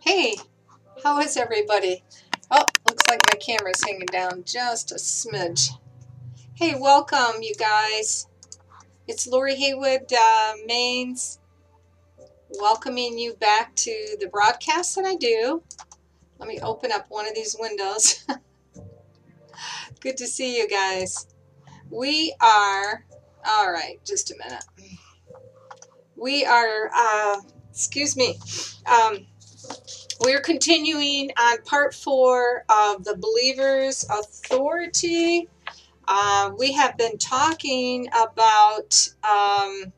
Hey, how is everybody? Oh, looks like my camera's hanging down just a smidge. Hey, welcome, you guys. It's Lori Haywood uh, Mains welcoming you back to the broadcast that I do. Let me open up one of these windows. Good to see you guys. We are, all right, just a minute. We are, uh, excuse me, um, we're continuing on part four of the believer's authority. Uh, we have been talking about um,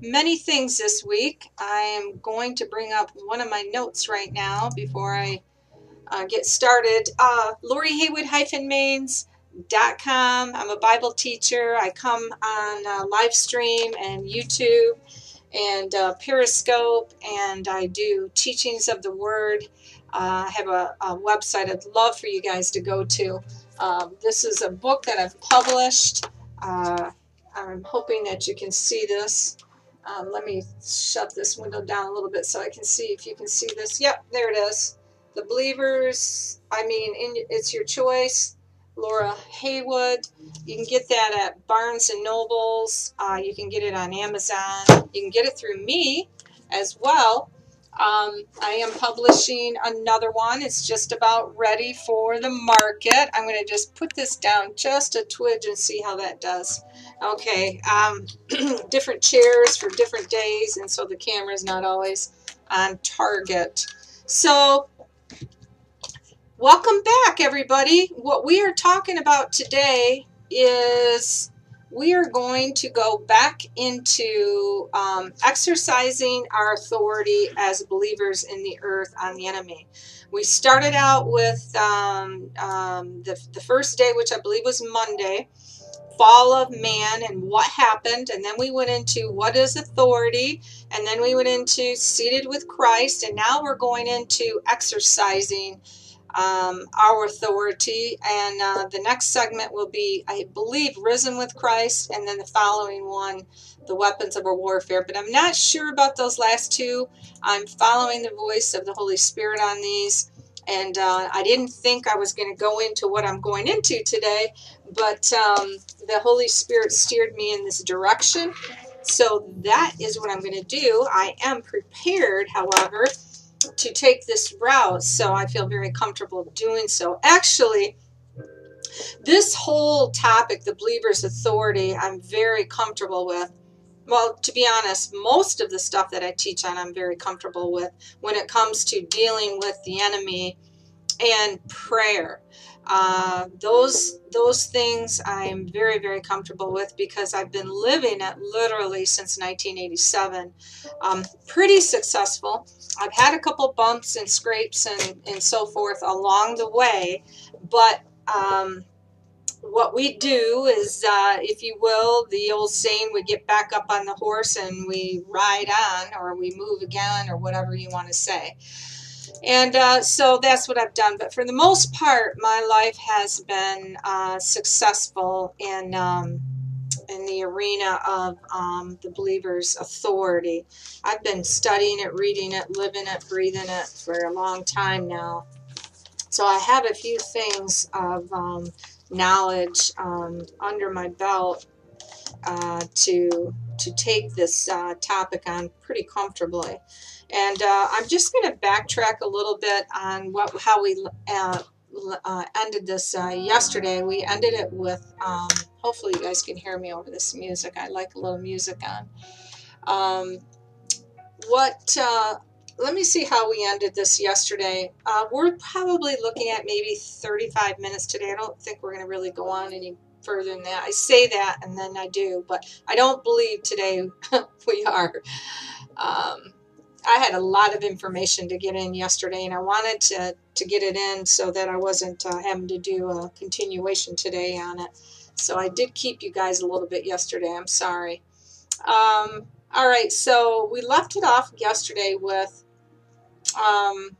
many things this week. I am going to bring up one of my notes right now before I uh, get started. Uh, Lori Haywood Mains.com. I'm a Bible teacher. I come on uh, live stream and YouTube and uh, Periscope, and I do teachings of the Word. Uh, I have a, a, website I'd love for you guys to go to. Um, this is a book that I've published. Uh, I'm hoping that you can see this. Um, let me shut this window down a little bit so I can see if you can see this. Yep, there it is. The Believers, I mean, in, it's your choice. Laura Haywood. You can get that at Barnes and Nobles. Uh, you can get it on Amazon. You can get it through me as well. Um, I am publishing another one. It's just about ready for the market. I'm going to just put this down just a twidge and see how that does. Okay, um, different chairs for different days, and so the camera is not always on target. So Welcome back, everybody. What we are talking about today is we are going to go back into um, exercising our authority as believers in the earth on the enemy. We started out with um, um, the, the first day, which I believe was Monday, fall of man and what happened. And then we went into what is authority. And then we went into seated with Christ. And now we're going into exercising um, our authority. And uh, the next segment will be, I believe, Risen with Christ, and then the following one, the weapons of our warfare. But I'm not sure about those last two. I'm following the voice of the Holy Spirit on these. And uh, I didn't think I was going to go into what I'm going into today, but um, the Holy Spirit steered me in this direction. So that is what I'm going to do. I am prepared, however, to take this route, so I feel very comfortable doing so. Actually, this whole topic, the believer's authority, I'm very comfortable with. Well, to be honest, most of the stuff that I teach on, I'm very comfortable with when it comes to dealing with the enemy and prayer. Uh, those those things I'm very very comfortable with because I've been living it literally since 1987. Um, pretty successful. I've had a couple bumps and scrapes and, and so forth along the way, but um, what we do is, uh, if you will, the old saying, we get back up on the horse and we ride on, or we move again, or whatever you want to say. And uh, so that's what I've done. But for the most part, my life has been uh, successful in um, in the arena of um, the believer's authority. I've been studying it, reading it, living it, breathing it for a long time now. So I have a few things of um, knowledge um, under my belt uh, to to take this uh, topic on pretty comfortably. And uh, I'm just going to backtrack a little bit on what how we uh, uh, ended this uh, yesterday. We ended it with, um, hopefully you guys can hear me over this music. I like a little music on. Um, what, uh, let me see how we ended this yesterday. Uh, we're probably looking at maybe 35 minutes today. I don't think we're going to really go on any further than that. I say that and then I do, but I don't believe today we are. Um, I had a lot of information to get in yesterday, and I wanted to, to get it in so that I wasn't uh, having to do a continuation today on it. So I did keep you guys a little bit yesterday. I'm sorry. Um, all right, so we left it off yesterday with um,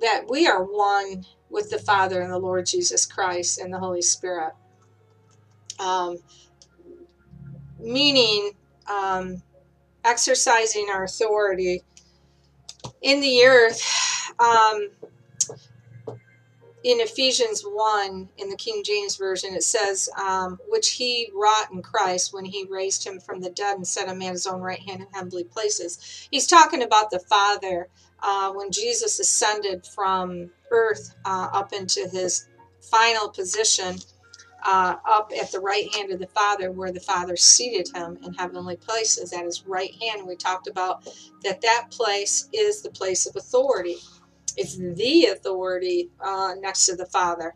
that we are one with the Father and the Lord Jesus Christ and the Holy Spirit. Um, meaning, um, exercising our authority in the earth. Um, in Ephesians 1 in the King James Version, it says, um, which he wrought in Christ when he raised him from the dead and set him at his own right hand in heavenly places. He's talking about the Father uh, when Jesus ascended from earth uh, up into his final position. Uh, up at the right hand of the Father, where the Father seated him in heavenly places at his right hand. We talked about that that place is the place of authority. It's the authority uh, next to the Father.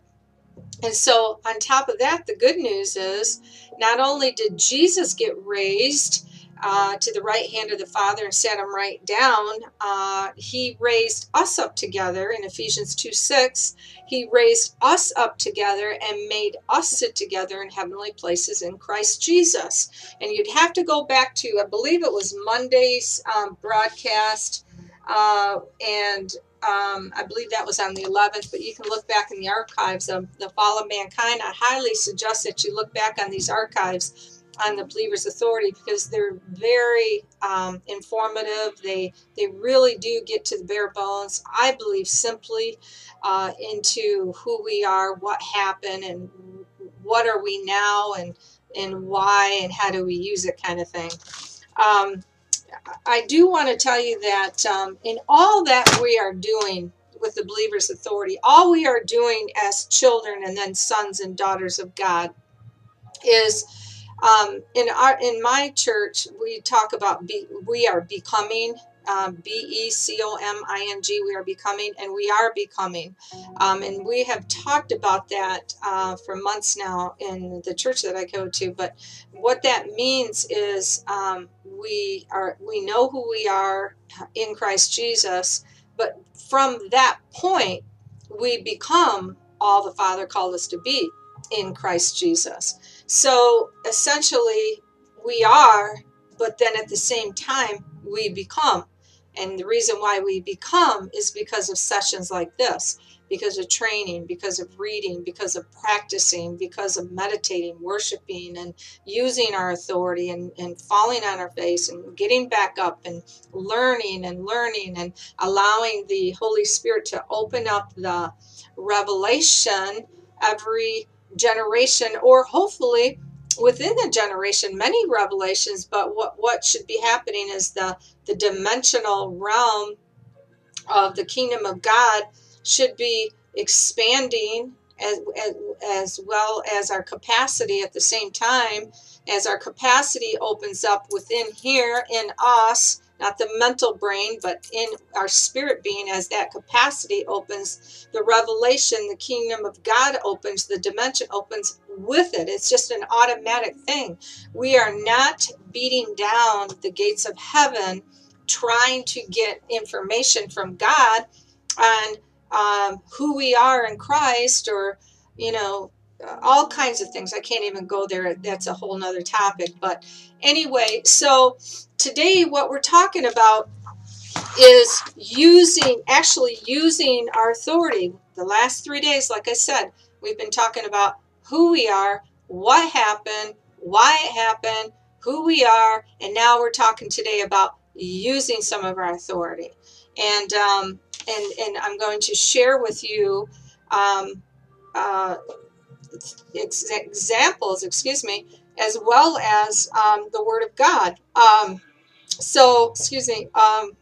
And so, on top of that, the good news is not only did Jesus get raised uh, to the right hand of the Father and sat him right down, uh, he raised us up together in Ephesians 2 6. He raised us up together and made us sit together in heavenly places in Christ Jesus. And you'd have to go back to, I believe it was Monday's um, broadcast. Uh, and um, I believe that was on the 11th, but you can look back in the archives of the fall of mankind. I highly suggest that you look back on these archives on the believer's authority because they're very um, informative. They they really do get to the bare bones. I believe simply uh, into who we are, what happened, and what are we now, and and why, and how do we use it, kind of thing. Um, I do want to tell you that um, in all that we are doing with the believer's authority, all we are doing as children and then sons and daughters of God is um, in our in my church we talk about be, we are becoming um, B E C O M I N G. We are becoming, and we are becoming. Um, and we have talked about that uh, for months now in the church that I go to. But what that means is um, we are we know who we are in Christ Jesus. But from that point, we become all the Father called us to be in Christ Jesus. So essentially, we are, but then at the same time, we become. And the reason why we become is because of sessions like this, because of training, because of reading, because of practicing, because of meditating, worshiping, and using our authority and, and falling on our face and getting back up and learning and learning and allowing the Holy Spirit to open up the revelation every generation or hopefully within the generation many revelations but what what should be happening is the the dimensional realm of the kingdom of god should be expanding as, as, as well as our capacity at the same time as our capacity opens up within here in us not the mental brain, but in our spirit being, as that capacity opens, the revelation, the kingdom of God opens, the dimension opens with it. It's just an automatic thing. We are not beating down the gates of heaven trying to get information from God on um, who we are in Christ or, you know, all kinds of things. I can't even go there. That's a whole nother topic. But anyway, so today what we're talking about is using, actually using our authority. The last three days, like I said, we've been talking about who we are, what happened, why it happened, who we are, and now we're talking today about using some of our authority. And um, and and I'm going to share with you um, uh, ex- examples, excuse me, as well as um, the Word of God. Um, so, excuse me. Um,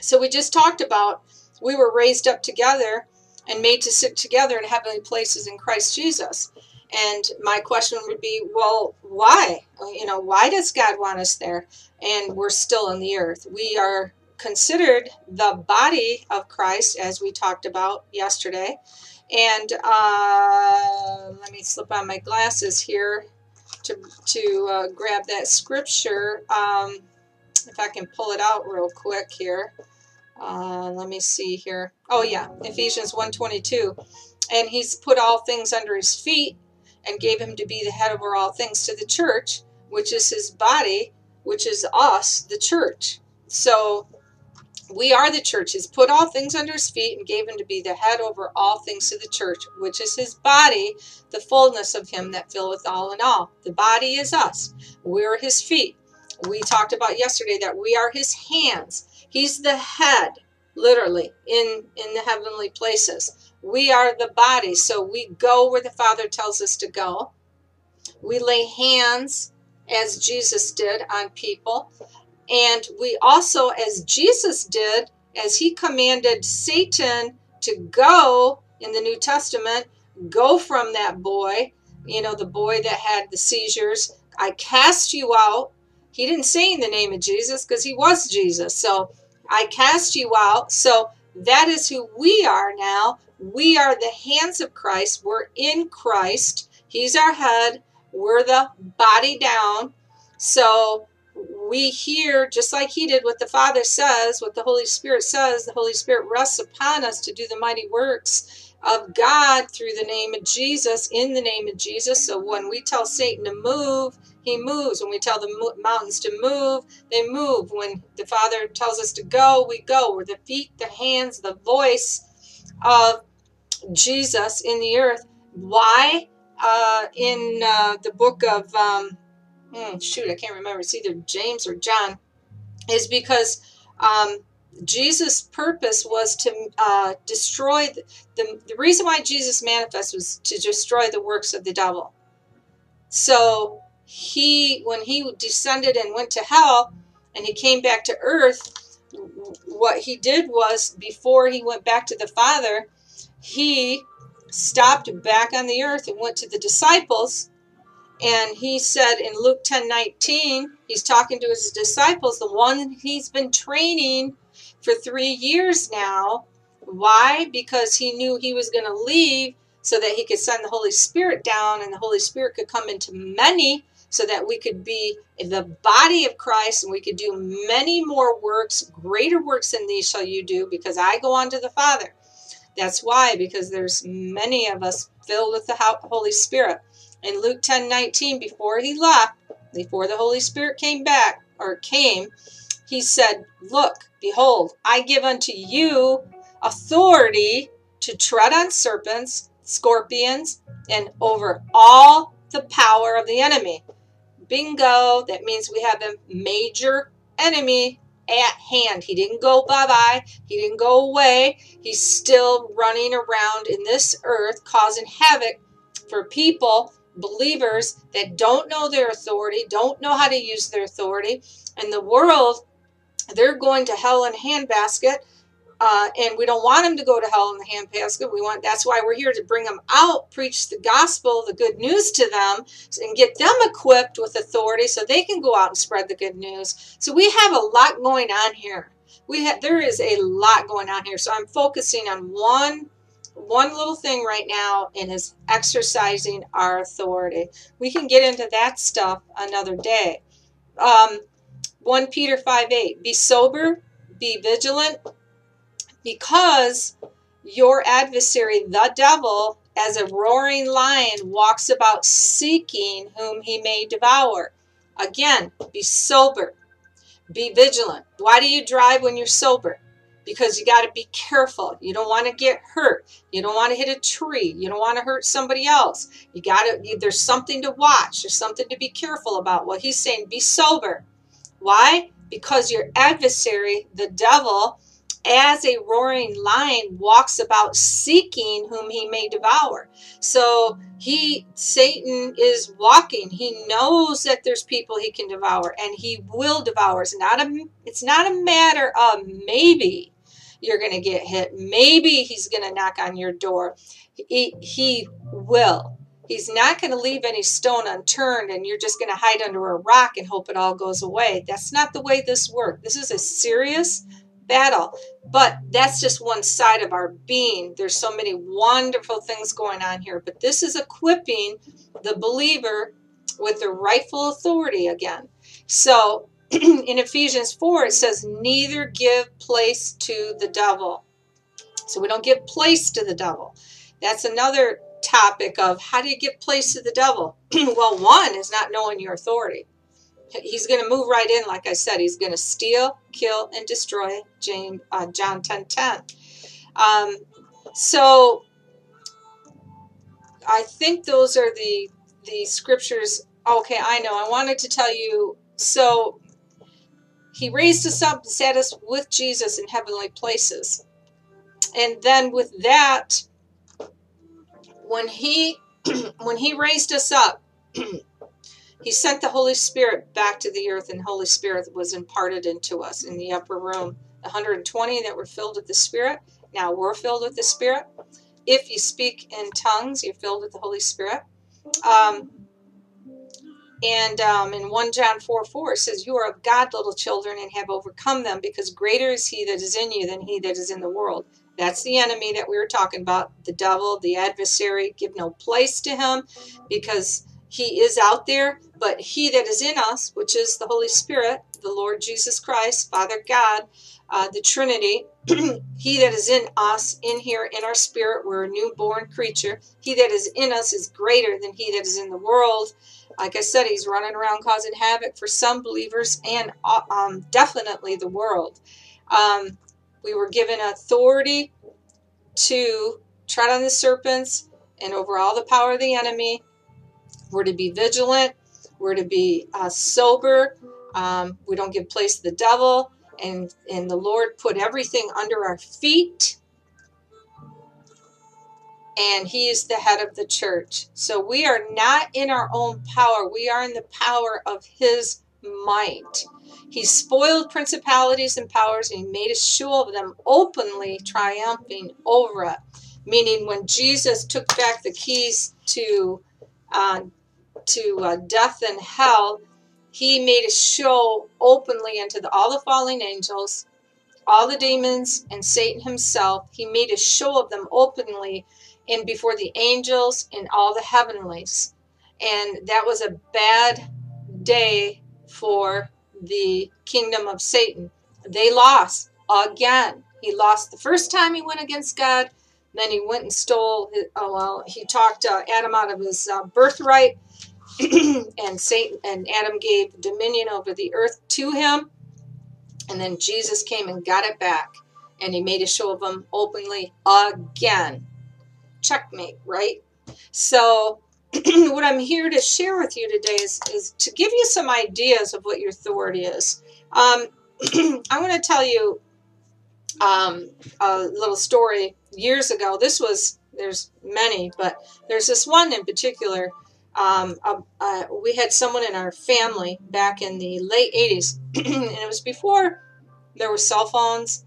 so we just talked about we were raised up together and made to sit together in heavenly places in Christ Jesus. And my question would be, well, why? You know, why does God want us there? And we're still on the earth. We are considered the body of Christ, as we talked about yesterday. And uh, let me slip on my glasses here to, to uh, grab that scripture. Um, if I can pull it out real quick here. Uh, let me see here. Oh yeah, Ephesians 1.22. And he's put all things under his feet and gave him to be the head over all things to the church, which is his body, which is us, the church. So we are the church. He's put all things under his feet and gave him to be the head over all things to the church, which is his body, the fullness of him that filleth all in all. The body is us. We're his feet. We talked about yesterday that we are his hands. He's the head, literally, in, in the heavenly places. We are the body, so we go where the Father tells us to go. We lay hands, as Jesus did, on people. And we also, as Jesus did, as he commanded Satan to go in the New Testament, go from that boy, you know, the boy that had the seizures. I cast you out. He didn't say in the name of Jesus because he was Jesus. So I cast you out. So that is who we are now. We are the hands of Christ. We're in Christ. He's our head. We're the body down. So we hear, just like he did, what the Father says, what the Holy Spirit says. The Holy Spirit rests upon us to do the mighty works of God through the name of Jesus, in the name of Jesus. So when we tell Satan to move, he moves. When we tell the mountains to move, they move. When the Father tells us to go, we go. We're the feet, the hands, the voice of Jesus in the earth. Why? Uh, in uh, the book of, um, hmm, shoot, I can't remember. It's either James or John. Is because um, Jesus' purpose was to uh, destroy the, the, the reason why Jesus manifest was to destroy the works of the devil. So he, when he descended and went to hell, and he came back to earth, what he did was before he went back to the Father, he stopped back on the earth and went to the disciples. And he said in Luke 10 19, he's talking to his disciples, the one he's been training for three years now. Why? Because he knew he was going to leave so that he could send the Holy Spirit down and the Holy Spirit could come into many so that we could be the body of Christ and we could do many more works, greater works than these shall you do, because I go on to the Father. That's why, because there's many of us filled with the Holy Spirit. In Luke 10 19, before he left, before the Holy Spirit came back or came, he said, Look, behold, I give unto you authority to tread on serpents, scorpions, and over all the power of the enemy. Bingo, that means we have a major enemy at hand. He didn't go bye bye, he didn't go away. He's still running around in this earth causing havoc for people, believers that don't know their authority, don't know how to use their authority. And the world they're going to hell in a handbasket. Uh, and we don't want them to go to hell in the handbasket. We want that's why we're here to bring them out, preach the gospel, the good news to them, and get them equipped with authority so they can go out and spread the good news. So we have a lot going on here. We have there is a lot going on here. So I'm focusing on one one little thing right now and is exercising our authority. We can get into that stuff another day. Um, 1 Peter 5 8. Be sober, be vigilant, because your adversary, the devil, as a roaring lion, walks about seeking whom he may devour. Again, be sober, be vigilant. Why do you drive when you're sober? Because you got to be careful. You don't want to get hurt. You don't want to hit a tree. You don't want to hurt somebody else. You got to, there's something to watch. There's something to be careful about. Well, he's saying be sober. Why? Because your adversary, the devil, as a roaring lion walks about seeking whom he may devour. So he Satan is walking. He knows that there's people he can devour and he will devour. It's not a it's not a matter of maybe you're going to get hit. Maybe he's going to knock on your door. He, he will. He's not going to leave any stone unturned and you're just going to hide under a rock and hope it all goes away. That's not the way this works. This is a serious battle. But that's just one side of our being. There's so many wonderful things going on here. But this is equipping the believer with the rightful authority again. So in Ephesians 4, it says, Neither give place to the devil. So we don't give place to the devil. That's another topic of how do you give place to the devil? well, one is not knowing your authority. He's going to move right in, like I said. He's going to steal, kill, and destroy. James, uh, John 10 10. Um, so I think those are the the scriptures. Okay, I know. I wanted to tell you. So he raised us up and set us with Jesus in heavenly places. And then with that, when he when he raised us up, he sent the Holy Spirit back to the earth, and Holy Spirit was imparted into us in the upper room. The 120 that were filled with the Spirit, now we're filled with the Spirit. If you speak in tongues, you're filled with the Holy Spirit. Um, and um, in 1 John 4 4, it says, You are of God, little children, and have overcome them, because greater is he that is in you than he that is in the world. That's the enemy that we were talking about, the devil, the adversary. Give no place to him because he is out there. But he that is in us, which is the Holy Spirit, the Lord Jesus Christ, Father God, uh, the Trinity, he that is in us, in here, in our spirit, we're a newborn creature. He that is in us is greater than he that is in the world. Like I said, he's running around causing havoc for some believers and uh, um, definitely the world. Um, we were given authority to tread on the serpents and over all the power of the enemy. We're to be vigilant. We're to be uh, sober. Um, we don't give place to the devil. And, and the Lord put everything under our feet. And He is the head of the church. So we are not in our own power. We are in the power of His might. He spoiled principalities and powers, and he made a show of them openly, triumphing over it. Meaning, when Jesus took back the keys to uh, to uh, death and hell, he made a show openly unto the, all the fallen angels, all the demons, and Satan himself. He made a show of them openly and before the angels and all the heavenlies. And that was a bad day for the kingdom of Satan. They lost again. He lost the first time he went against God. Then he went and stole. His, oh well, he talked uh, Adam out of his uh, birthright, and Satan and Adam gave dominion over the earth to him. And then Jesus came and got it back, and he made a show of him openly again. Checkmate, right? So what I'm here to share with you today is, is to give you some ideas of what your authority is. Um, I want to tell you um, a little story. Years ago, this was, there's many, but there's this one in particular. Um, uh, uh, we had someone in our family back in the late 80s, and it was before there were cell phones.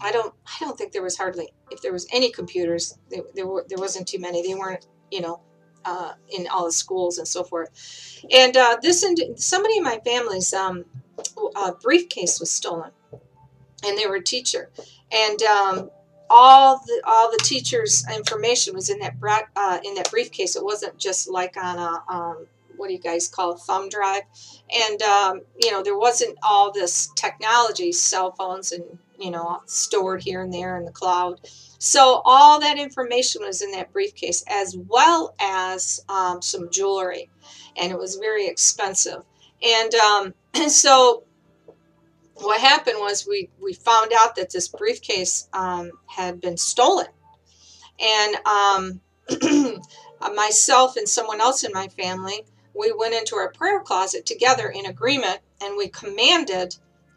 I don't, I don't think there was hardly, if there was any computers, there, there, were, there wasn't too many. They weren't, you know, uh, in all the schools and so forth. And uh, this, somebody in my family's um, uh, briefcase was stolen, and they were a teacher, and um, all the all the teachers' information was in that bra- uh, in that briefcase. It wasn't just like on a um, what do you guys call a thumb drive, and um, you know there wasn't all this technology, cell phones, and you know stored here and there in the cloud. So all that information was in that briefcase, as well as um, some jewelry, and it was very expensive. And um, so what happened was we we found out that this briefcase um, had been stolen, and um, myself and someone else in my family we went into our prayer closet together in agreement, and we commanded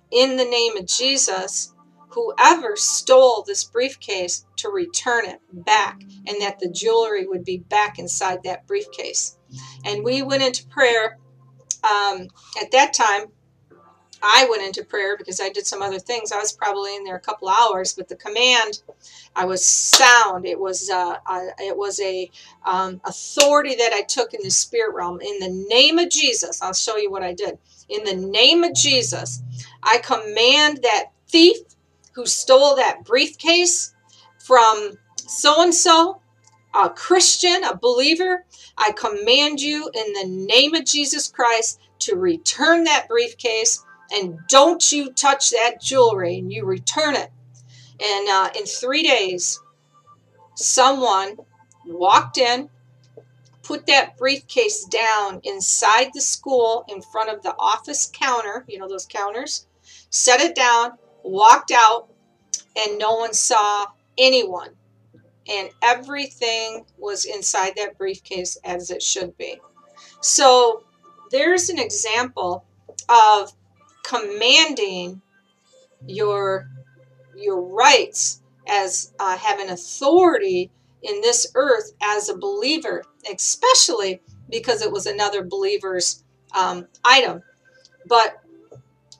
in the name of Jesus whoever stole this briefcase to return it back and that the jewelry would be back inside that briefcase. And we went into prayer. Um, at that time, I went into prayer because I did some other things. I was probably in there a couple hours, but the command, I was sound. It was uh, I, it was a um, authority that I took in the spirit realm. In the name of Jesus, I'll show you what I did. In the name of Jesus, I command that thief who stole that briefcase from so and so, a Christian, a believer, I command you in the name of Jesus Christ to return that briefcase and don't you touch that jewelry and you return it. And uh, in three days, someone walked in, put that briefcase down inside the school in front of the office counter, you know, those counters, set it down, walked out, and no one saw anyone. And everything was inside that briefcase as it should be. So there's an example of commanding your your rights as uh, having authority in this earth as a believer, especially because it was another believer's um, item. But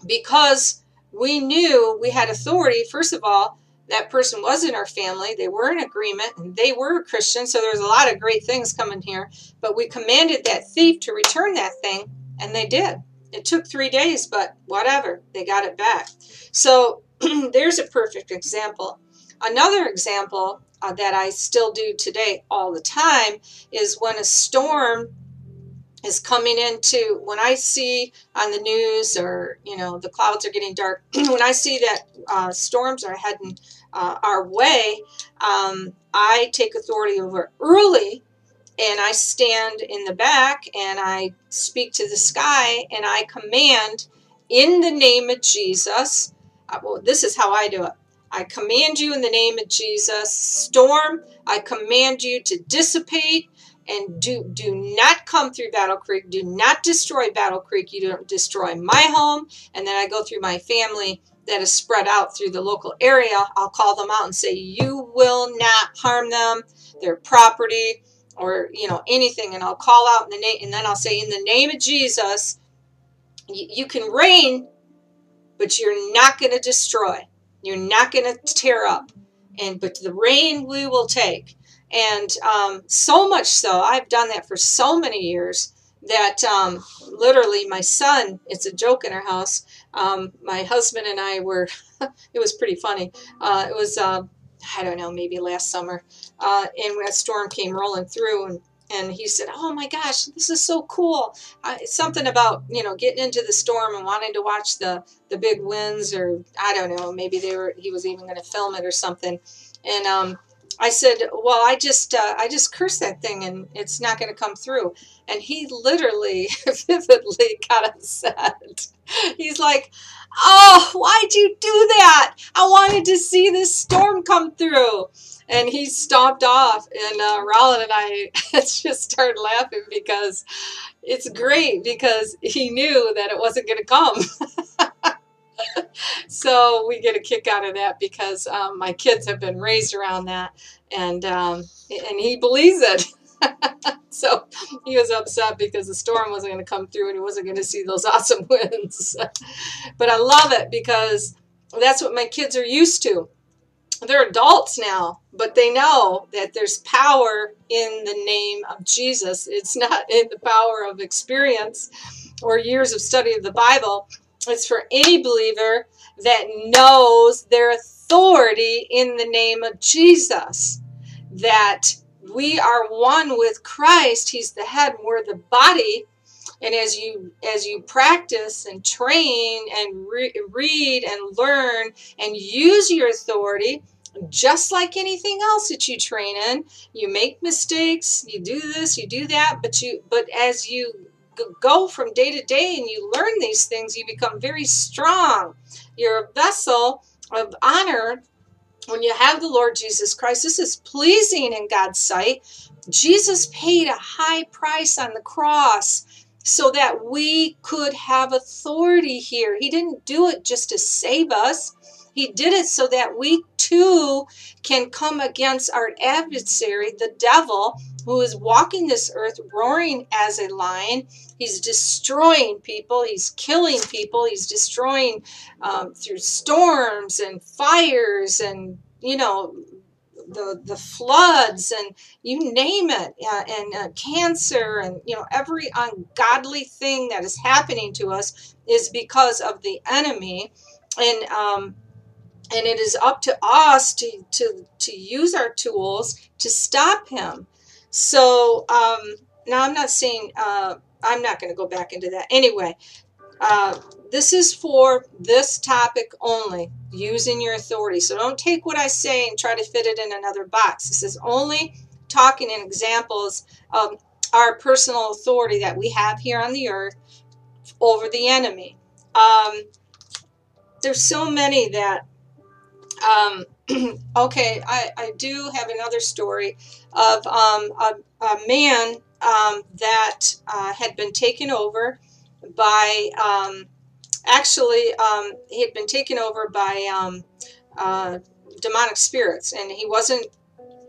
because we knew we had authority, first of all, that person was in our family. They were in agreement and they were a Christian. So there's a lot of great things coming here. But we commanded that thief to return that thing, and they did. It took three days, but whatever, they got it back. So there's a perfect example. Another example uh, that I still do today all the time is when a storm is coming into when I see on the news or you know the clouds are getting dark when I see that uh, storms are heading uh, our way um, I take authority over early and I stand in the back and I speak to the sky and I command in the name of Jesus uh, well this is how I do it. I command you in the name of Jesus storm I command you to dissipate and do do not come through Battle Creek. Do not destroy Battle Creek. You don't destroy my home. And then I go through my family that is spread out through the local area. I'll call them out and say, you will not harm them, their property, or you know anything. And I'll call out in the name, and then I'll say, in the name of Jesus, you, you can rain, but you're not going to destroy. You're not going to tear up. And but the rain we will take. And um, so much so, I've done that for so many years that um, literally my son, it's a joke in our house, um, my husband and I were, it was pretty funny. Uh, it was, uh, I don't know, maybe last summer. Uh, and a storm came rolling through and and he said, "Oh my gosh, this is so cool!" something about you know getting into the storm and wanting to watch the the big winds, or I don't know, maybe they were he was even going to film it or something. And um, I said, "Well, I just uh, I just cursed that thing, and it's not going to come through." And he literally, vividly got upset. He's like, "Oh, why'd you do that? I wanted to see this storm come through." And he stomped off, and uh, and I just started laughing because it's great because he knew that it wasn't going to come. so we get a kick out of that because um, my kids have been raised around that, and um, and he believes it. so he was upset because the storm wasn't going to come through and he wasn't going to see those awesome winds. but I love it because that's what my kids are used to. They're adults now, but they know that there's power in the name of Jesus. It's not in the power of experience or years of study of the Bible. It's for any believer that knows their authority in the name of Jesus. That we are one with Christ. He's the head, we're the body. And as you as you practice and train and re- read and learn and use your authority, just like anything else that you train in, you make mistakes, you do this, you do that, but you but as you go from day to day and you learn these things, you become very strong. You're a vessel of honor when you have the Lord Jesus Christ. This is pleasing in God's sight. Jesus paid a high price on the cross so that we could have authority here. He didn't do it just to save us. He did it so that we too can come against our adversary, the devil, who is walking this earth roaring as a lion. He's destroying people, he's killing people, he's destroying um, through storms and fires and, you know, the, the floods and you name it uh, and uh, cancer and you know every ungodly thing that is happening to us is because of the enemy. And um, and it is up to us to to to use our tools to stop him so um, now I'm not saying, uh, I'm not going to go back into that. Anyway, uh, this is for this topic only, using your authority. So don't take what I say and try to fit it in another box. This is only talking in examples of our personal authority that we have here on the earth over the enemy. Um, there's so many that um, okay, I, I do have another story of um, a, a, man um, that uh, had been taken over by um, actually, um, he had been taken over by um, uh, demonic spirits, and he wasn't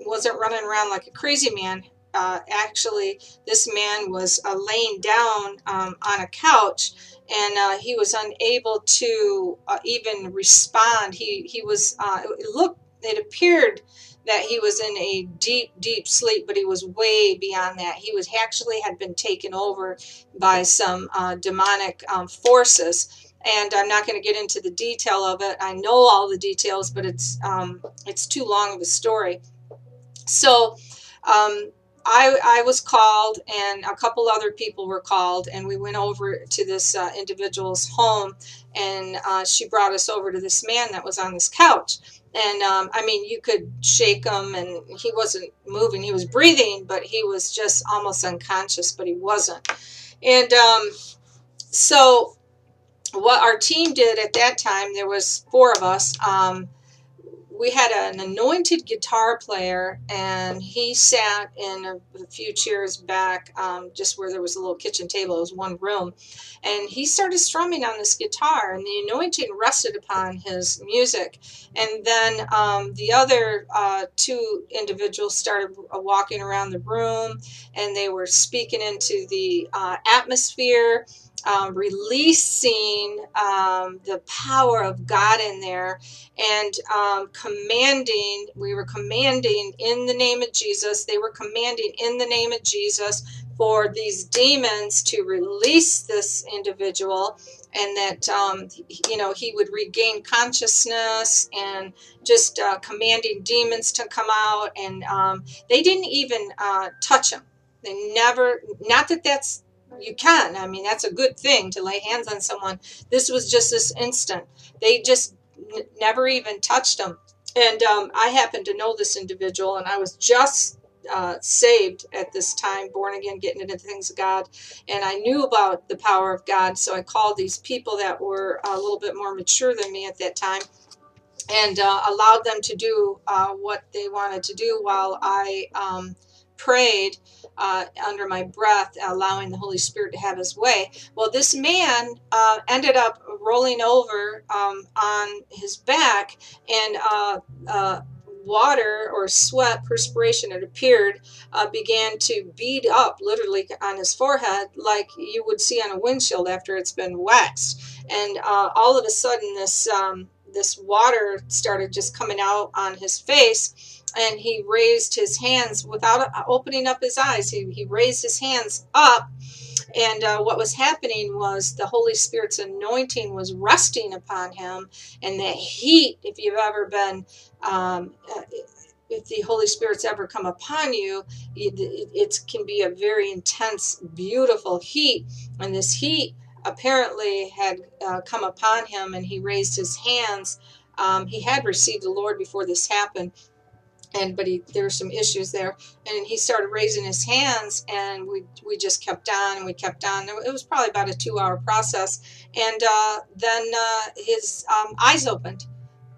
wasn't running around like a crazy man. Uh, actually, this man was uh, laying down um, on a couch, and uh, he was unable to uh, even respond. He he was. Uh, it looked. It appeared that he was in a deep, deep sleep, but he was way beyond that. He was actually had been taken over by some uh, demonic um, forces and I'm not going to get into the detail of it. I know all the details, but it's um, it's too long of a story. So um, I, I was called, and a couple other people were called, and we went over to this uh, individual's home, and uh, she brought us over to this man that was on this couch. And um, I mean, you could shake him, and he wasn't moving. He was breathing, but he was just almost unconscious, but he wasn't. And um, so what our team did at that time, there was four of us. Um, we had an anointed guitar player, and he sat in a, a few chairs back, um, just where there was a little kitchen table. It was one room, and he started strumming on this guitar, and the anointing rested upon his music. And then um, the other uh, two individuals started uh, walking around the room, and they were speaking into the uh, atmosphere um, releasing um, the power of God in there and um, commanding, we were commanding in the name of Jesus, they were commanding in the name of Jesus for these demons to release this individual and that um, you know he would regain consciousness and just uh, commanding demons to come out and um, they didn't even uh, touch him. They never not that that's you can. I mean, that's a good thing to lay hands on someone. This was just this instant. They just n- never even touched them. And um, I happened to know this individual, and I was just uh, saved at this time, born again, getting into the things of God. And I knew about the power of God, so I called these people that were a little bit more mature than me at that time and uh, allowed them to do uh, what they wanted to do while I um, prayed uh, under my breath, allowing the Holy Spirit to have his way. Well, this man uh, ended up rolling over um, on his back, and uh, uh water or sweat, perspiration, it appeared, uh, began to bead up literally on his forehead like you would see on a windshield after it's been waxed. And uh, all of a sudden, this um, this water started just coming out on his face and he raised his hands without opening up his eyes. He, he raised his hands up, and uh, what was happening was the Holy Spirit's anointing was resting upon him, and the heat, if you've ever been. Um, uh, if the Holy Spirit's ever come upon you, it, it, can be a very intense, beautiful heat. And this heat apparently had uh, come upon him, and he raised his hands. Um, he had received the Lord before this happened, and but he there were some issues there. And he started raising his hands and we we just kept on and we kept on. It was probably about a two hour process. And uh, then uh, his um, eyes opened.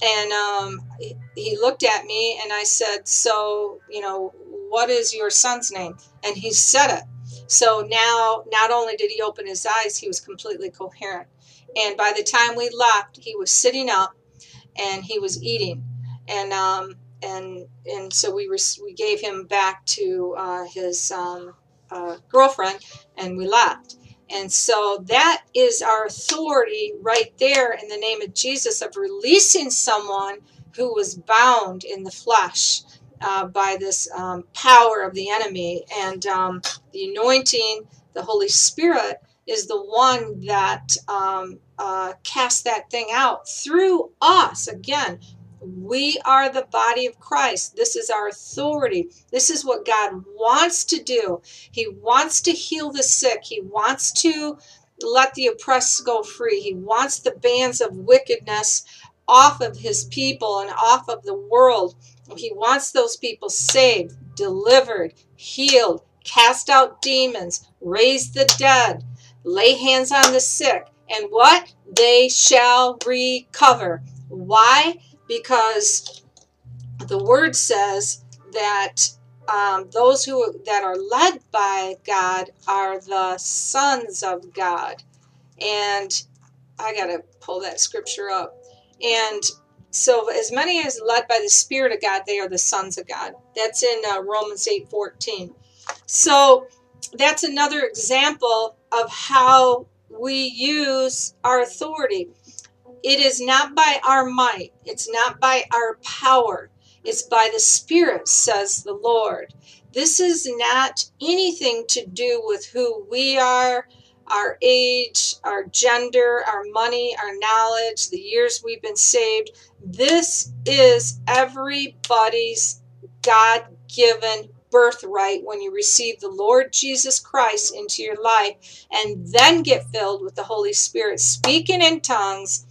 And um, he, he looked at me and i said so you know what is your son's name? And he said it. So now not only did he open his eyes he was completely coherent. And by the time we left he was sitting up and he was eating. And um, and and so we we gave him back to uh, his um, uh, girlfriend, and we left. And so that is our authority right there in the name of Jesus of releasing someone who was bound in the flesh uh, by this um, power of the enemy. And um, the anointing, the Holy Spirit, is the one that um, uh, cast that thing out through us. Again, we are the body of Christ. This is our authority. This is what God wants to do. He wants to heal the sick. He wants to let the oppressed go free. He wants the bands of wickedness off of his people and off of the world. He wants those people saved, delivered, healed, cast out demons, raise the dead, lay hands on the sick, and what? They shall recover. Why? Because the word says that um, those who that are led by God are the sons of God, and I got to pull that scripture up. And so, as many as led by the Spirit of God, they are the sons of God. That's in uh, Romans 8 14. So, that's another example of how we use our authority. It is not by our might, it's not by our power, it's by the Spirit, says the Lord. This is not anything to do with who we are, our age, our gender, our money, our knowledge, the years we've been saved. This is everybody's God given birthright when you receive the Lord Jesus Christ into your life and then get filled with the Holy Spirit, speaking in tongues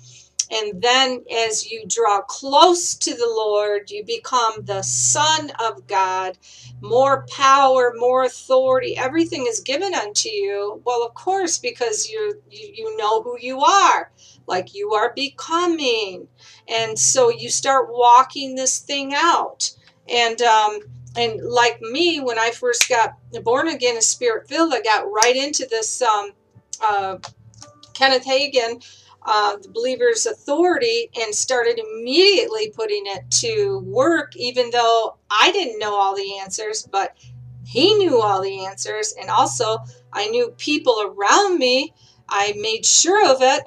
and then as you draw close to the Lord, you become the Son of God. More power, more authority, everything is given unto you. Well, of course, because you you, you know who you are, like you are becoming. And so you start walking this thing out. And um, and like me, when I first got born again and spirit filled, I got right into this um, uh, Kenneth Hagin uh, the believer's authority and started immediately putting it to work, even though I didn't know all the answers, but he knew all the answers. And also, I knew people around me. I made sure of it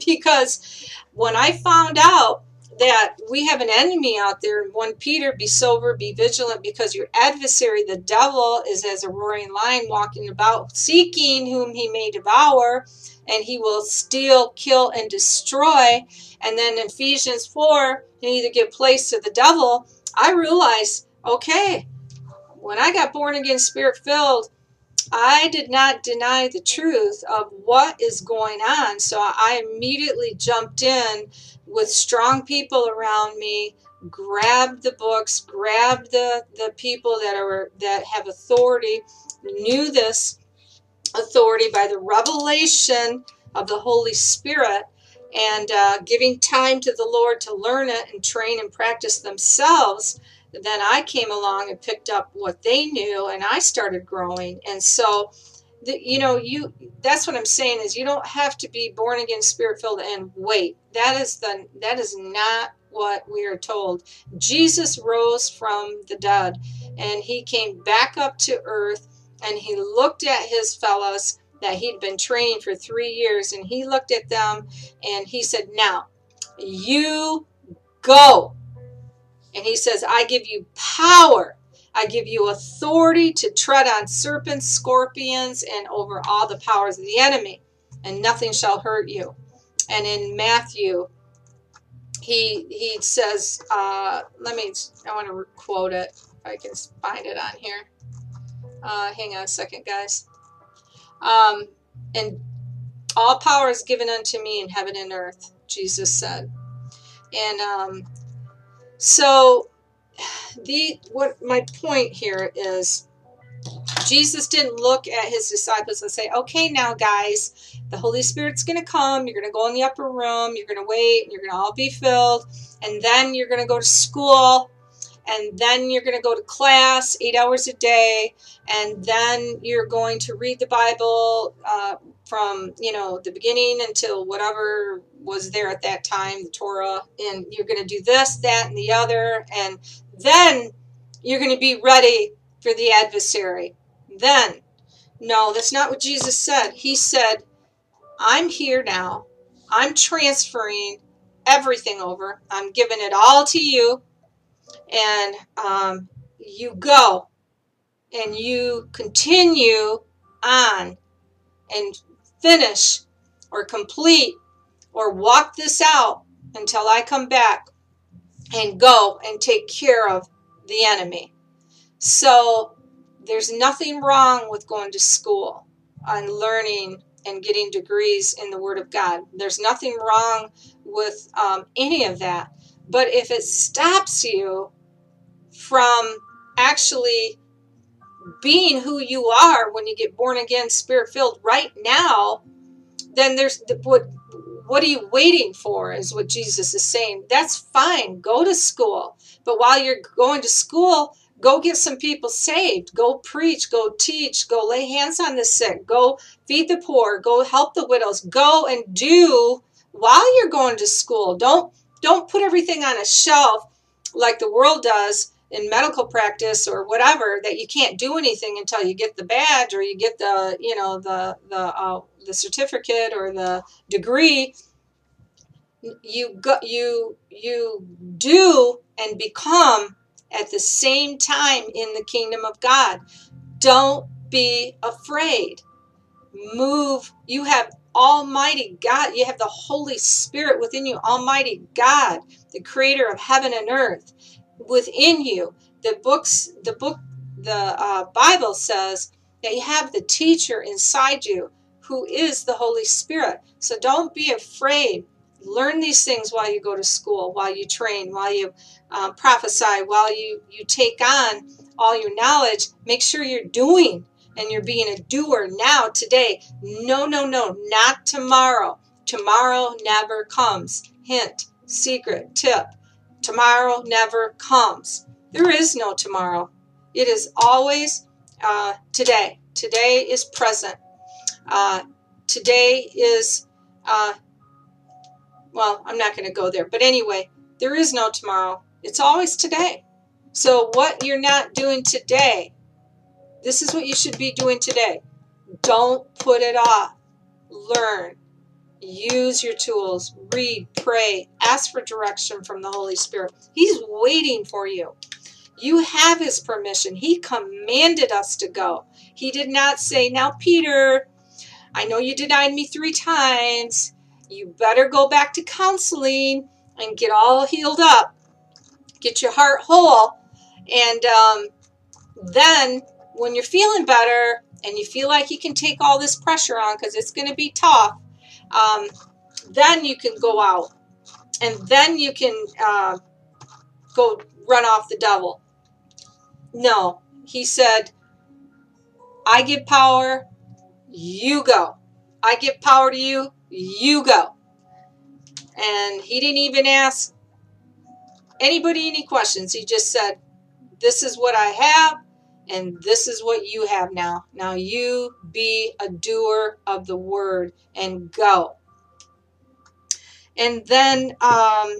because when I found out that we have an enemy out there, 1 Peter, be sober, be vigilant, because your adversary, the devil, is as a roaring lion walking about, seeking whom he may devour and he will steal, kill, and destroy. And then Ephesians 4, you either give place to the devil. I realized, okay, when I got born again, spirit filled, I did not deny the truth of what is going on. So I immediately jumped in with strong people around me, grabbed the books, grabbed the, the people that are that have authority, knew this, authority by the revelation of the Holy Spirit and uh, giving time to the Lord to learn it and train and practice themselves, then I came along and picked up what they knew and I started growing. And so, the, you know, you that's what I'm saying is you don't have to be born again, spirit filled, and wait. That is the that is not what we are told. Jesus rose from the dead and he came back up to earth and he looked at his fellows that he'd been training for three years and he looked at them and he said, Now, you go. And he says, I give you power. I give you authority to tread on serpents, scorpions, and over all the powers of the enemy, and nothing shall hurt you. And in Matthew, he he says, uh, let me, I want to quote it if I can find it on here. Uh, hang on a second, guys. Um, and all power is given unto me in heaven and earth, Jesus said. And um, so, the what my point here is, Jesus didn't look at his disciples and say, "Okay, now guys, the Holy Spirit's going to come. You're going to go in the upper room. You're going to wait. And you're going to all be filled, and then you're going to go to school." And then you're going to go to class eight hours a day and then you're going to read the bible uh, from you know the beginning until whatever was there at that time the torah and you're going to do this that and the other and then you're going to be ready for the adversary. Then no that's not what jesus said. He said i'm here now. I'm transferring everything over. I'm giving it all to you and um, you go and you continue on and finish or complete or walk this out until I come back and go and take care of the enemy. So there's nothing wrong with going to school and learning and getting degrees in the Word of God. There's nothing wrong with um, any of that. But if it stops you from actually being who you are when you get born again, spirit filled right now, then there's what what are you waiting for is what Jesus is saying. That's fine. Go to school. But while you're going to school, go get some people saved. Go preach, go teach, go lay hands on the sick, go feed the poor, go help the widows. Go and do while you're going to school. Don't don't put everything on a shelf like the world does in medical practice or whatever that you can't do anything until you get the badge or you get the you know the the uh, the certificate or the degree. You go you you do and become at the same time in the kingdom of God. Don't be afraid. Move. You have almighty God. You have the holy spirit within you almighty God the creator of heaven and earth within you. The books, the book, the uh, Bible says that you have the teacher inside you who is the Holy Spirit. So don't be afraid. Learn these things while you go to school, while you train, while you um, prophesy, while you, you take on all your knowledge. Make sure you're doing and you're being a doer now, today. No, no, no, not tomorrow. Tomorrow never comes. Hint, secret, tip. Tomorrow never comes. There is no tomorrow. It is always uh, today. Today is present. Uh, today is, uh, well, I'm not going to go there. But anyway, there is no tomorrow. It's always today. So, what you're not doing today, this is what you should be doing today. Don't put it off. Learn. Use your tools, read, pray, ask for direction from the Holy Spirit. He's waiting for you. You have His permission. He commanded us to go. He did not say, Now, Peter, I know you denied me three times. You better go back to counseling and get all healed up, get your heart whole. And um, then, when you're feeling better and you feel like you can take all this pressure on because it's going to be tough, um, then you can go out and then you can uh, go run off the devil. No, he said, I give power, you go. I give power to you, you go. And he didn't even ask anybody any questions. He just said, This is what I have, and this is what you have now. Now you be a doer of the word and go. And then, um,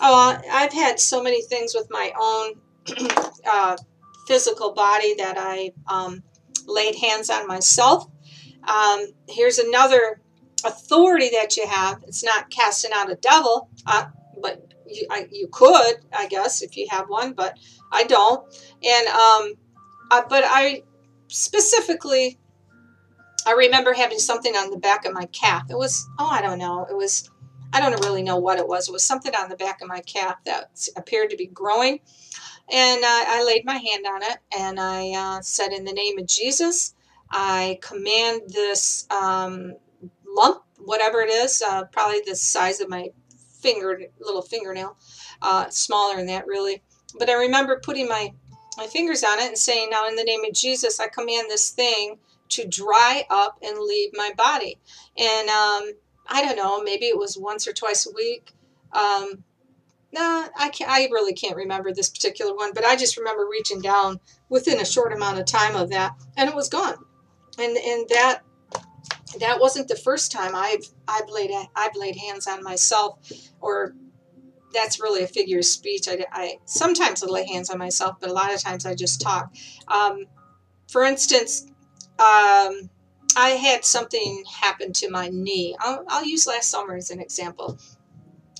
oh, I've had so many things with my own uh, physical body that I um, laid hands on myself. Um, here's another authority that you have. It's not casting out a devil, uh, but you, I, you could, I guess, if you have one, but I don't. And um, uh, but I specifically, I remember having something on the back of my calf. It was, oh, I don't know. It was, I don't really know what it was. It was something on the back of my calf that appeared to be growing. And uh, I laid my hand on it and I uh, said, In the name of Jesus, I command this um, lump, whatever it is, uh, probably the size of my finger, little fingernail, uh, smaller than that, really. But I remember putting my my fingers on it and saying, Now in the name of Jesus, I command this thing to dry up and leave my body. And um, I don't know, maybe it was once or twice a week. Um, I can't. I really can't remember this particular one, but I just remember reaching down within a short amount of time of that, and it was gone. And and that that wasn't the first time I've I've laid I've laid hands on myself or that's really a figure of speech. I, I sometimes I lay hands on myself, but a lot of times I just talk. Um, for instance, um, I had something happen to my knee. I'll, I'll use last summer as an example.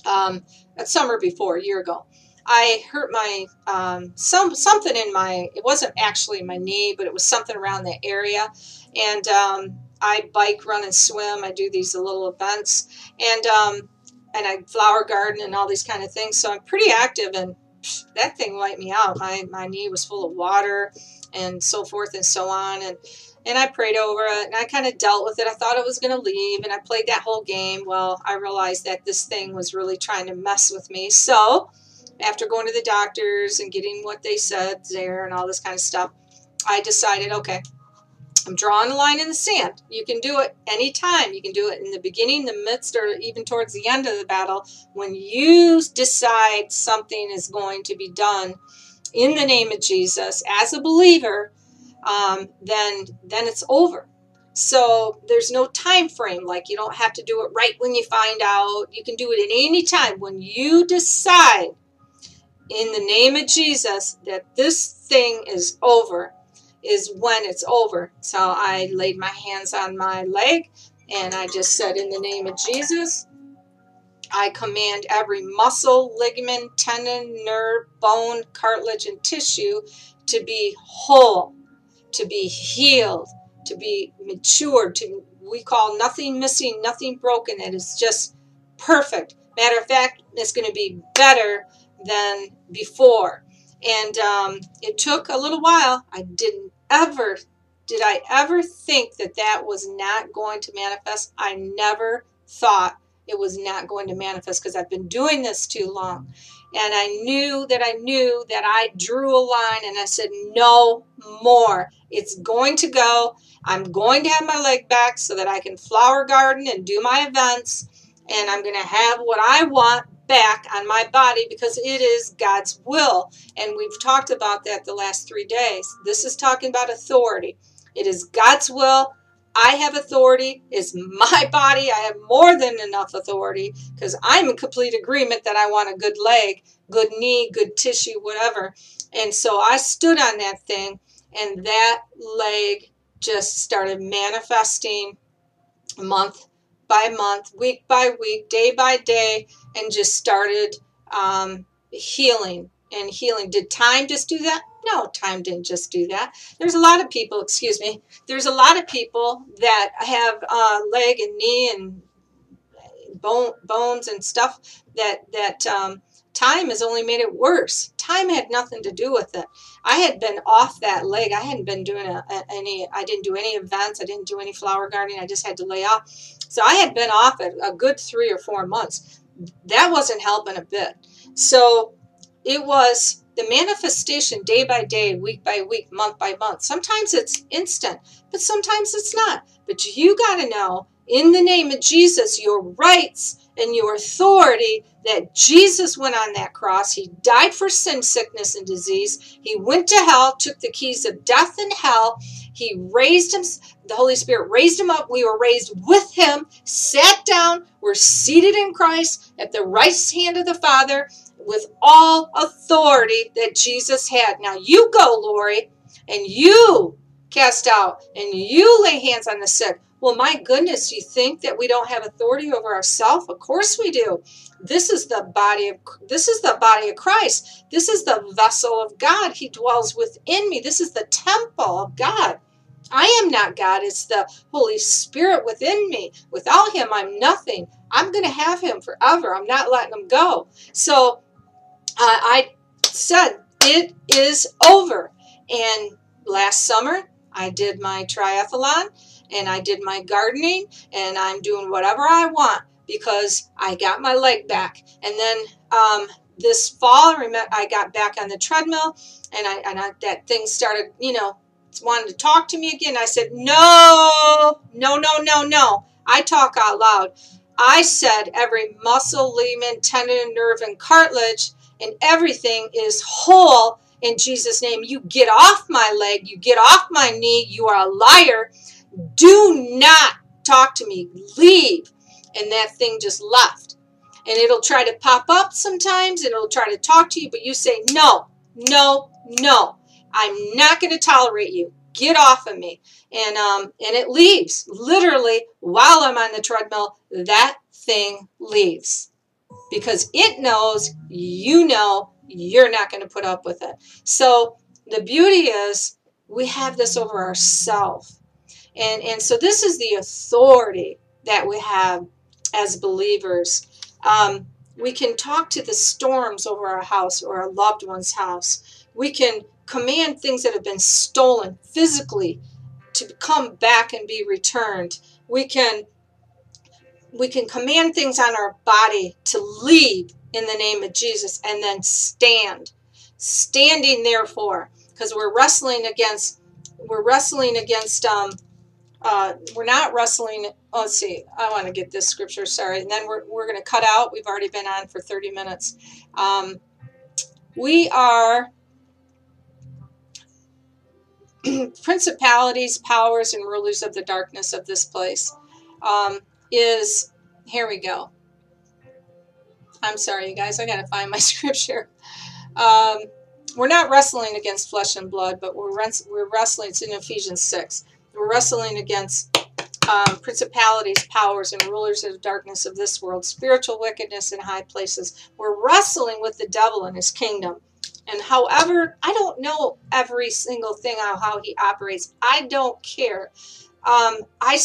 Um, that summer before, a year ago, I hurt my um, some something in my. It wasn't actually my knee, but it was something around that area, and um, I bike, run, and swim. I do these little events, and um, and I flower garden and all these kind of things. So I'm pretty active and that thing wiped me out. My, my knee was full of water and so forth and so on. And, and I prayed over it and I kind of dealt with it. I thought it was going to leave and I played that whole game. Well, I realized that this thing was really trying to mess with me. So after going to the doctors and getting what they said there and all this kind of stuff, I decided, okay, drawing a line in the sand. You can do it anytime. You can do it in the beginning, the midst, or even towards the end of the battle. When you decide something is going to be done in the name of Jesus as a believer, um, then then it's over. So there's no time frame. Like you don't have to do it right when you find out. You can do it at any time. When you decide in the name of Jesus that this thing is over, is when it's over. So I laid my hands on my leg and I just said, In the name of Jesus, I command every muscle, ligament, tendon, nerve, bone, cartilage, and tissue to be whole, to be healed, to be matured, to we call nothing missing, nothing broken. It is just perfect. Matter of fact, it's going to be better than before. And um, it took a little while. I didn't ever, did I ever think that that was not going to manifest? I never thought it was not going to manifest because I've been doing this too long. And I knew that I knew that I drew a line and I said, no more. It's going to go. I'm going to have my leg back so that I can flower garden and do my events. And I'm going to have what I want back on my body because it is God's will. And we've talked about that the last three days. This is talking about authority. It is God's will. I have authority. It's my body. I have more than enough authority because I'm in complete agreement that I want a good leg, good knee, good tissue, whatever. And so I stood on that thing, and that leg just started manifesting month by month, week by week, day by day, and just started um, healing and healing. Did time just do that? No, time didn't just do that. There's a lot of people, excuse me, there's a lot of people that have uh, leg and knee and bone, bones and stuff that, that um, time has only made it worse. Time had nothing to do with it. I had been off that leg. I hadn't been doing a, a, any, I didn't do any events. I didn't do any flower gardening. I just had to lay off. So I had been off it a good three or four months. That wasn't helping a bit. So it was the manifestation day by day, week by week, month by month. Sometimes it's instant, but sometimes it's not. But you got to know in the name of Jesus your rights and your authority that Jesus went on that cross. He died for sin, sickness, and disease. He went to hell, took the keys of death and hell. He raised him, the Holy Spirit raised him up. We were raised with him, sat down, we're seated in Christ at the right hand of the Father with all authority that Jesus had. Now you go, Lori, and you cast out and you lay hands on the sick. Well, my goodness, you think that we don't have authority over ourselves? Of course we do. This is the body of this is the body of Christ. This is the vessel of God. He dwells within me. This is the temple of God. I am not God. It's the Holy Spirit within me. Without him, I'm nothing. I'm going to have him forever. I'm not letting him go. So uh, I said, it is over. And last summer, I did my triathlon and I did my gardening and I'm doing whatever I want because I got my leg back. And then um, this fall, I got back on the treadmill and I, and I, that thing started, you know, wanted to talk to me again. I said, no, no, no, no, no. I talk out loud. I said every muscle, ligament, tendon, nerve, and cartilage and everything is whole in Jesus' name. You get off my leg, you get off my knee, you are a liar. Do not talk to me. Leave. And that thing just left. And it'll try to pop up sometimes, and it'll try to talk to you, but you say, No, no, no. I'm not going to tolerate you. Get off of me. And um, and it leaves. Literally, while I'm on the treadmill, that thing leaves because it knows you know you're not going to put up with it. So the beauty is we have this over ourselves. And, and so this is the authority that we have as believers. Um, we can talk to the storms over our house or our loved one's house. We can command things that have been stolen physically to come back and be returned. We can we can command things on our body to leave in the name of Jesus and then stand. Standing therefore, because we're wrestling against, we're wrestling against, um, uh, we're not wrestling. Oh, let's see. I want to get this scripture. Sorry. And then we're, we're going to cut out. We've already been on for 30 minutes. Um, we are principalities, powers, and rulers of the darkness of this place um, is here we go. I'm sorry, you guys. I got to find my scripture. Um, we're not wrestling against flesh and blood, but we're, we're wrestling. It's in Ephesians 6. We're wrestling against um, principalities, powers, and rulers of darkness of this world, spiritual wickedness in high places. We're wrestling with the devil and his kingdom. And however, I don't know every single thing on how he operates. I don't care. Um, I,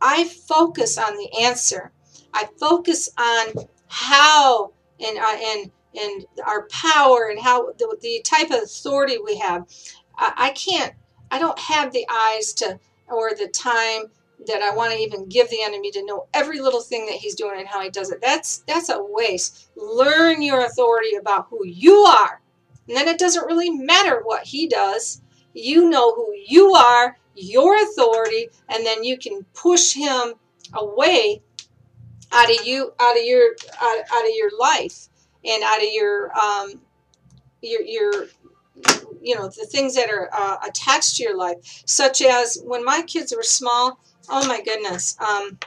I focus on the answer. I focus on how and, uh, and, and our power and how the, the type of authority we have. I, I can't, I don't have the eyes to or the time that I want to even give the enemy to know every little thing that he's doing and how he does it. That's that's a waste. Learn your authority about who you are. And then it doesn't really matter what he does. You know who you are, your authority, and then you can push him away out of you out of your out, out of your life and out of your um your your you know the things that are uh, attached to your life such as when my kids were small oh my goodness um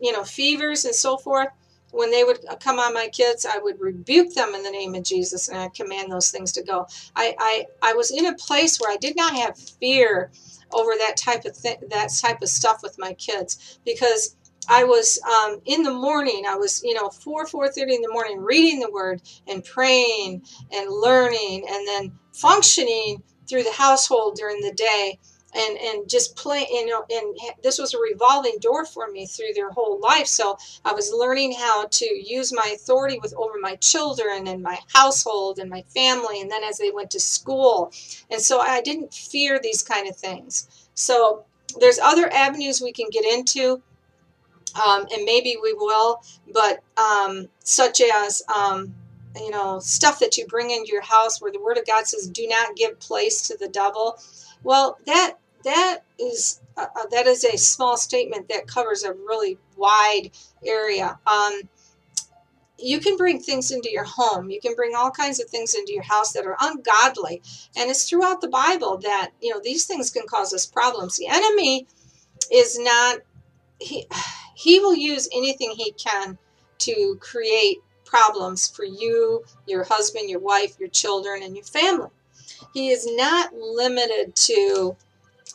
you know fevers and so forth when they would come on my kids i would rebuke them in the name of jesus and i command those things to go i i, I was in a place where i did not have fear over that type of that type of stuff with my kids because I was um, in the morning. I was, you know, four four thirty in the morning, reading the Word and praying and learning, and then functioning through the household during the day, and and just play, you know. And this was a revolving door for me through their whole life. So I was learning how to use my authority with over my children and my household and my family, and then as they went to school, and so I didn't fear these kind of things. So there's other avenues we can get into um, and maybe we will, but um, such as, um, you know, stuff that you bring into your house where the Word of God says, do not give place to the devil. Well, that that is uh, that is a small statement that covers a really wide area. Um, you can bring things into your home. You can bring all kinds of things into your house that are ungodly. And it's throughout the Bible that, you know, these things can cause us problems. The enemy is not, he, he will use anything he can to create problems for you, your husband, your wife, your children, and your family. He is not limited to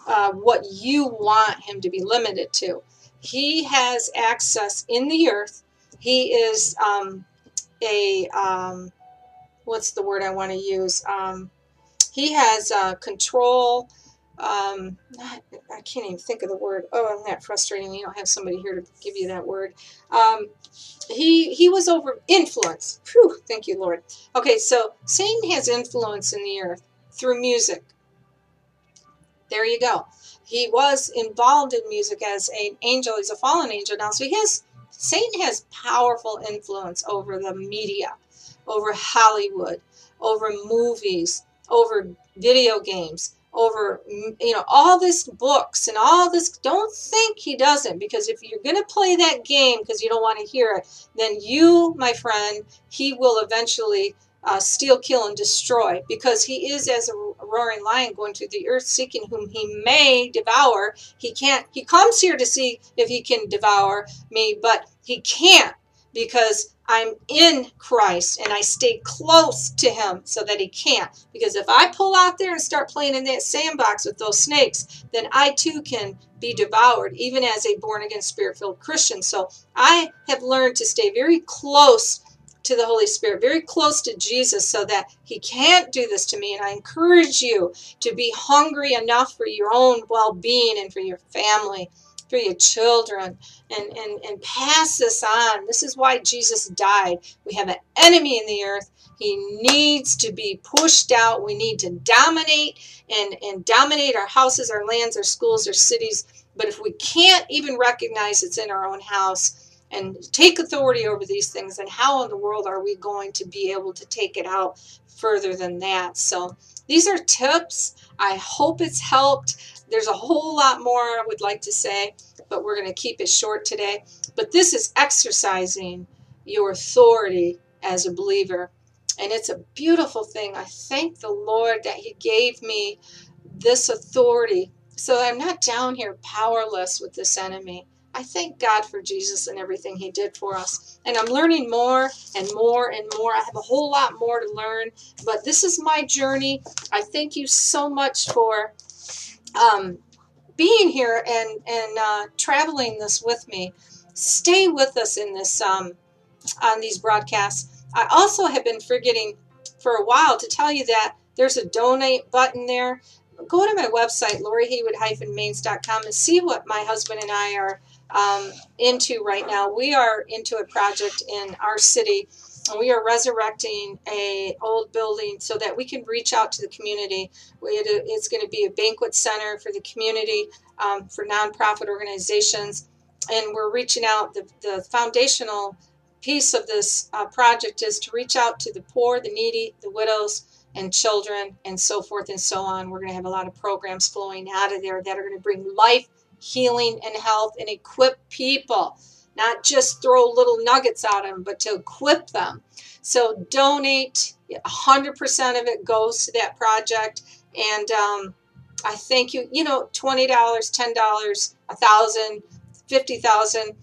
uh, what you want him to be limited to. He has access in the earth. He is um, a, um, what's the word I want to use? Um, he has uh, control um, I can't even think of the word. Oh, I'm that frustrating. You don't have somebody here to give you that word. Um, he he was over influence. Whew, thank you, Lord. Okay, so Satan has influence in the earth through music. There you go. He was involved in music as an angel. He's a fallen angel now, so he has Satan has powerful influence over the media, over Hollywood, over movies, over video games over you know all this books and all this don't think he doesn't because if you're going to play that game because you don't want to hear it then you my friend he will eventually uh, steal kill and destroy because he is as a roaring lion going through the earth seeking whom he may devour. He can't he comes here to see if he can devour me but he can't because I'm in Christ and I stay close to Him so that He can't. Because if I pull out there and start playing in that sandbox with those snakes, then I too can be devoured, even as a born again, spirit filled Christian. So I have learned to stay very close to the Holy Spirit, very close to Jesus, so that He can't do this to me. And I encourage you to be hungry enough for your own well being and for your family for your children and, and, and pass this on. This is why Jesus died. We have an enemy in the earth. He needs to be pushed out. We need to dominate and, and dominate our houses, our lands, our schools, our cities. But if we can't even recognize it's in our own house and take authority over these things, then how in the world are we going to be able to take it out further than that? So these are tips. I hope it's helped. There's a whole lot more I would like to say, but we're going to keep it short today. But this is exercising your authority as a believer. And it's a beautiful thing. I thank the Lord that He gave me this authority so I'm not down here powerless with this enemy. I thank God for Jesus and everything he did for us. And I'm learning more and more and more. I have a whole lot more to learn, but this is my journey. I thank you so much for um, being here and, and uh, traveling this with me. Stay with us in this um, on these broadcasts. I also have been forgetting for a while to tell you that there's a donate button there. Go to my website, lorihaywood-mains.com, and see what my husband and I are um, into right now. We are into a project in our city, and we are resurrecting a old building so that we can reach out to the community. It's going to be a banquet center for the community, um, for nonprofit organizations, and we're reaching out. The, the foundational piece of this uh, project is to reach out to the poor, the needy, the widows, and children, and so forth and so on. We're going to have a lot of programs flowing out of there that are going to bring life healing, and health and equip people, not just throw little nuggets at them, but to equip them. So donate. 100% of it goes to that project. And um, I thank you. You know, $20, $10, a thousand, fifty thousand.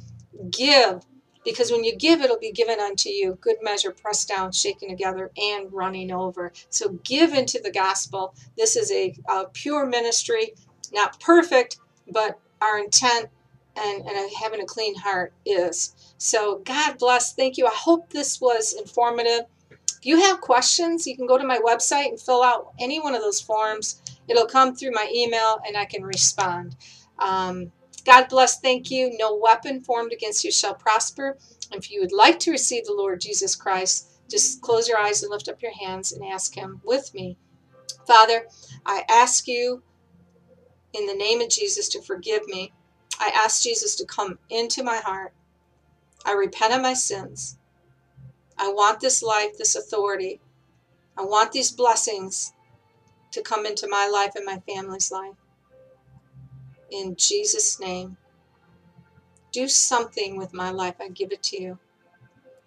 Give because when you give, it'll be given unto you. Good measure, pressed down, shaken together, and running over. So give into the gospel. This is a, a pure ministry, not perfect, but our intent and, and having a clean heart is. So, God bless. Thank you. I hope this was informative. If you have questions, you can go to my website and fill out any one of those forms. It'll come through my email and I can respond. Um, God bless. Thank you. No weapon formed against you shall prosper. If you would like to receive the Lord Jesus Christ, just close your eyes and lift up your hands and ask Him with me. Father, I ask you in the name of Jesus to forgive me. I ask Jesus to come into my heart. I repent of my sins. I want this life, this authority. I want these blessings to come into my life and my family's life. In Jesus' name, do something with my life. I give it to you.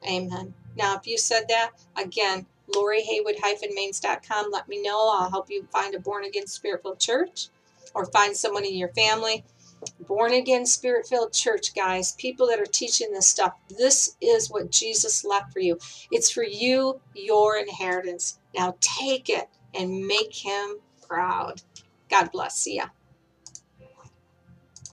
Amen. Now, if you said that, again, Lori Haywood-Mains.com. Let me know. I'll help you find a born again spirit filled church or find someone in your family. Born again, spirit filled church, guys, people that are teaching this stuff. This is what Jesus left for you. It's for you, your inheritance. Now take it and make him proud. God bless. See ya.